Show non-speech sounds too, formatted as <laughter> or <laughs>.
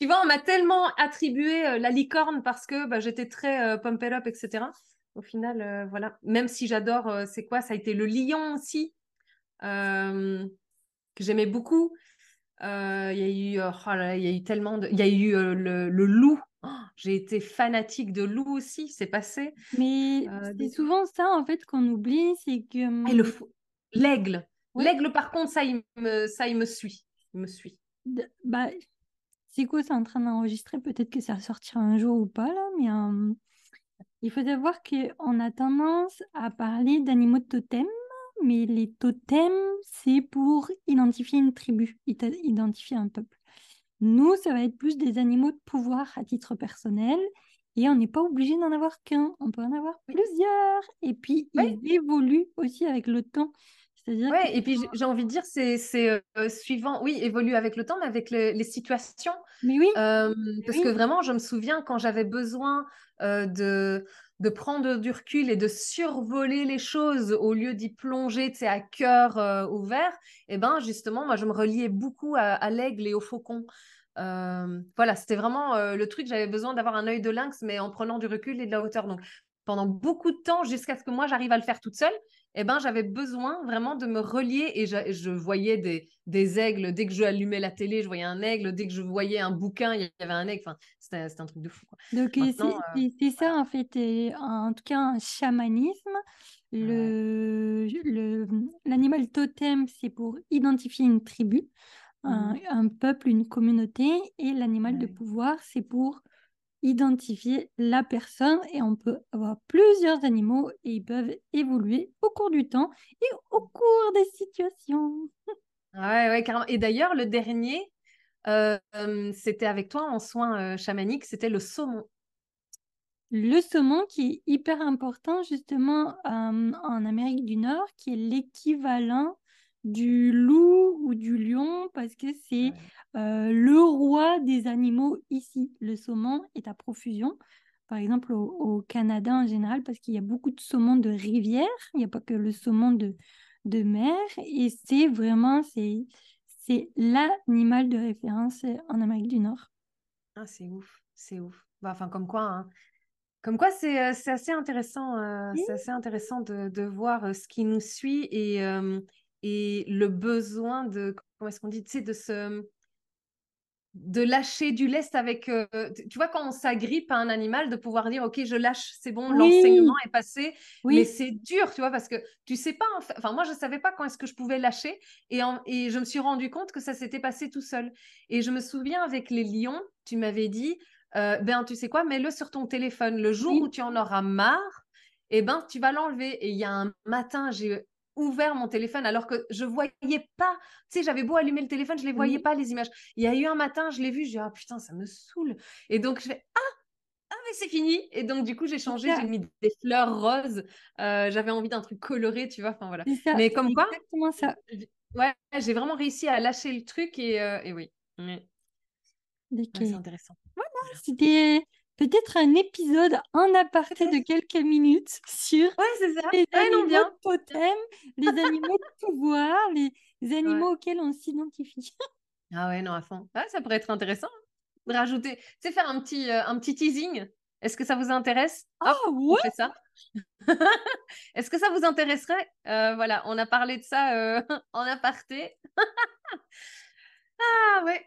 Tu vois, on m'a tellement attribué euh, la licorne parce que bah, j'étais très euh, pump it up, etc. Au final, euh, voilà. Même si j'adore, euh, c'est quoi? Ça a été le lion aussi, euh, que j'aimais beaucoup. Euh, Il y a eu, oh y a eu tellement de. Il y a eu euh, le, le loup. Oh, J'ai été fanatique de loup aussi, c'est passé. Mais Euh, c'est souvent ça, en fait, qu'on oublie, c'est que... Et le fou- l'aigle. L'aigle, par contre, ça, il me, ça, il me suit. Il me suit. Bah, Zico, c'est en train d'enregistrer, peut-être que ça sortira un jour ou pas, là, mais euh, il faut savoir qu'on a tendance à parler d'animaux de totem, mais les totems, c'est pour identifier une tribu, identifier un peuple. Nous, ça va être plus des animaux de pouvoir à titre personnel, et on n'est pas obligé d'en avoir qu'un, on peut en avoir plusieurs, et puis Oui. ils évoluent aussi avec le temps. C'est-à-dire que Ouais, et puis j'ai- envie de dire, c'est c'est, euh, suivant, oui, évolue avec le temps, mais avec le- les situations. Mais oui, Euh, parce oui. que vraiment, je me souviens quand j'avais besoin euh, de, de prendre du recul et de survoler les choses au lieu d'y plonger, tu sais, à cœur euh, ouvert, et ben justement, moi, je me reliais beaucoup à, à l'aigle et au faucon. Euh, voilà, c'était vraiment euh, le truc, j'avais besoin d'avoir un œil de lynx, mais en prenant du recul et de la hauteur. Donc, pendant beaucoup de temps, jusqu'à ce que moi, j'arrive à le faire toute seule, eh ben, j'avais besoin vraiment de me relier et je, je voyais des, des aigles. Dès que je allumais la télé, je voyais un aigle. Dès que je voyais un bouquin, il y avait un aigle. Enfin, c'était c'était un truc de fou. quoi. Donc, c'est euh, ça, en fait, et en tout cas, un chamanisme. Le, le, l'animal totem, c'est pour identifier une tribu, un, un peuple, une communauté, et l'animal de pouvoir, c'est pour identifier la personne, et on peut avoir plusieurs animaux, et ils peuvent évoluer au cours du temps et au cours des situations. Ouais, ouais, carrément. Et d'ailleurs, le dernier, euh, euh, c'était avec toi en soins euh, chamaniques, c'était le saumon. Le saumon qui est hyper important justement euh, en Amérique du Nord, qui est l'équivalent du loup ou du lion parce que c'est euh, le roi des animaux ici. Le saumon est à profusion. Par exemple, au, au Canada en général, parce qu'il y a beaucoup de saumon de rivière, il n'y a pas que le saumon de, de mer, et c'est vraiment, c'est, c'est l'animal de référence en Amérique du Nord. Ah, c'est ouf, c'est ouf. Bah, enfin, comme quoi, hein. Comme quoi, c'est euh, c'est assez intéressant, euh, Oui. c'est assez intéressant de, de voir ce qui nous suit et, euh, et le besoin de, comment est-ce qu'on dit, tu sais, de se, de lâcher du lest avec, euh, tu vois, quand on s'agrippe à un animal, de pouvoir dire, OK, je lâche, c'est bon, Oui. l'enseignement est passé, mais Oui, c'est dur, tu vois, parce que tu sais pas, en fait, enfin, moi, je savais pas quand est-ce que je pouvais lâcher et, en- et je me suis rendu compte que ça s'était passé tout seul. Et je me souviens avec les lions, tu m'avais dit, euh, ben, tu sais quoi, mets-le sur ton téléphone. Le jour Oui. où tu en auras marre, eh ben, tu vas l'enlever. Et il y a un matin, j'ai ouvert mon téléphone alors que je voyais pas, tu sais, j'avais beau allumer le téléphone, je les voyais pas, les images. Il y a eu un matin, je l'ai vu, j'ai dit, ah putain, ça me saoule. Et donc, je fais, ah, ah, mais c'est fini. Et donc, du coup, j'ai changé, j'ai mis des fleurs roses. Euh, j'avais envie d'un truc coloré, tu vois. Enfin, voilà. Ça, Mais comme quoi, exactement ça. ouais, j'ai vraiment réussi à lâcher le truc et, euh, et oui. Ouais. Donc, Ouais, c'est intéressant. c'était peut-être un épisode en aparté de <laughs> quelques minutes sur Ouais, c'est ça. les Ouais, non, animaux bien. de totem, les animaux de pouvoir, les animaux auxquels on s'identifie. <laughs> Ah ouais, non, à fond. Ouais, ça pourrait être intéressant hein, de rajouter, tu sais, faire un petit, euh, un petit teasing. Est-ce que ça vous intéresse? Ah on ouais, fait ça. <laughs> Est-ce que ça vous intéresserait? Euh, Voilà, on a parlé de ça euh, en aparté. Ah ouais.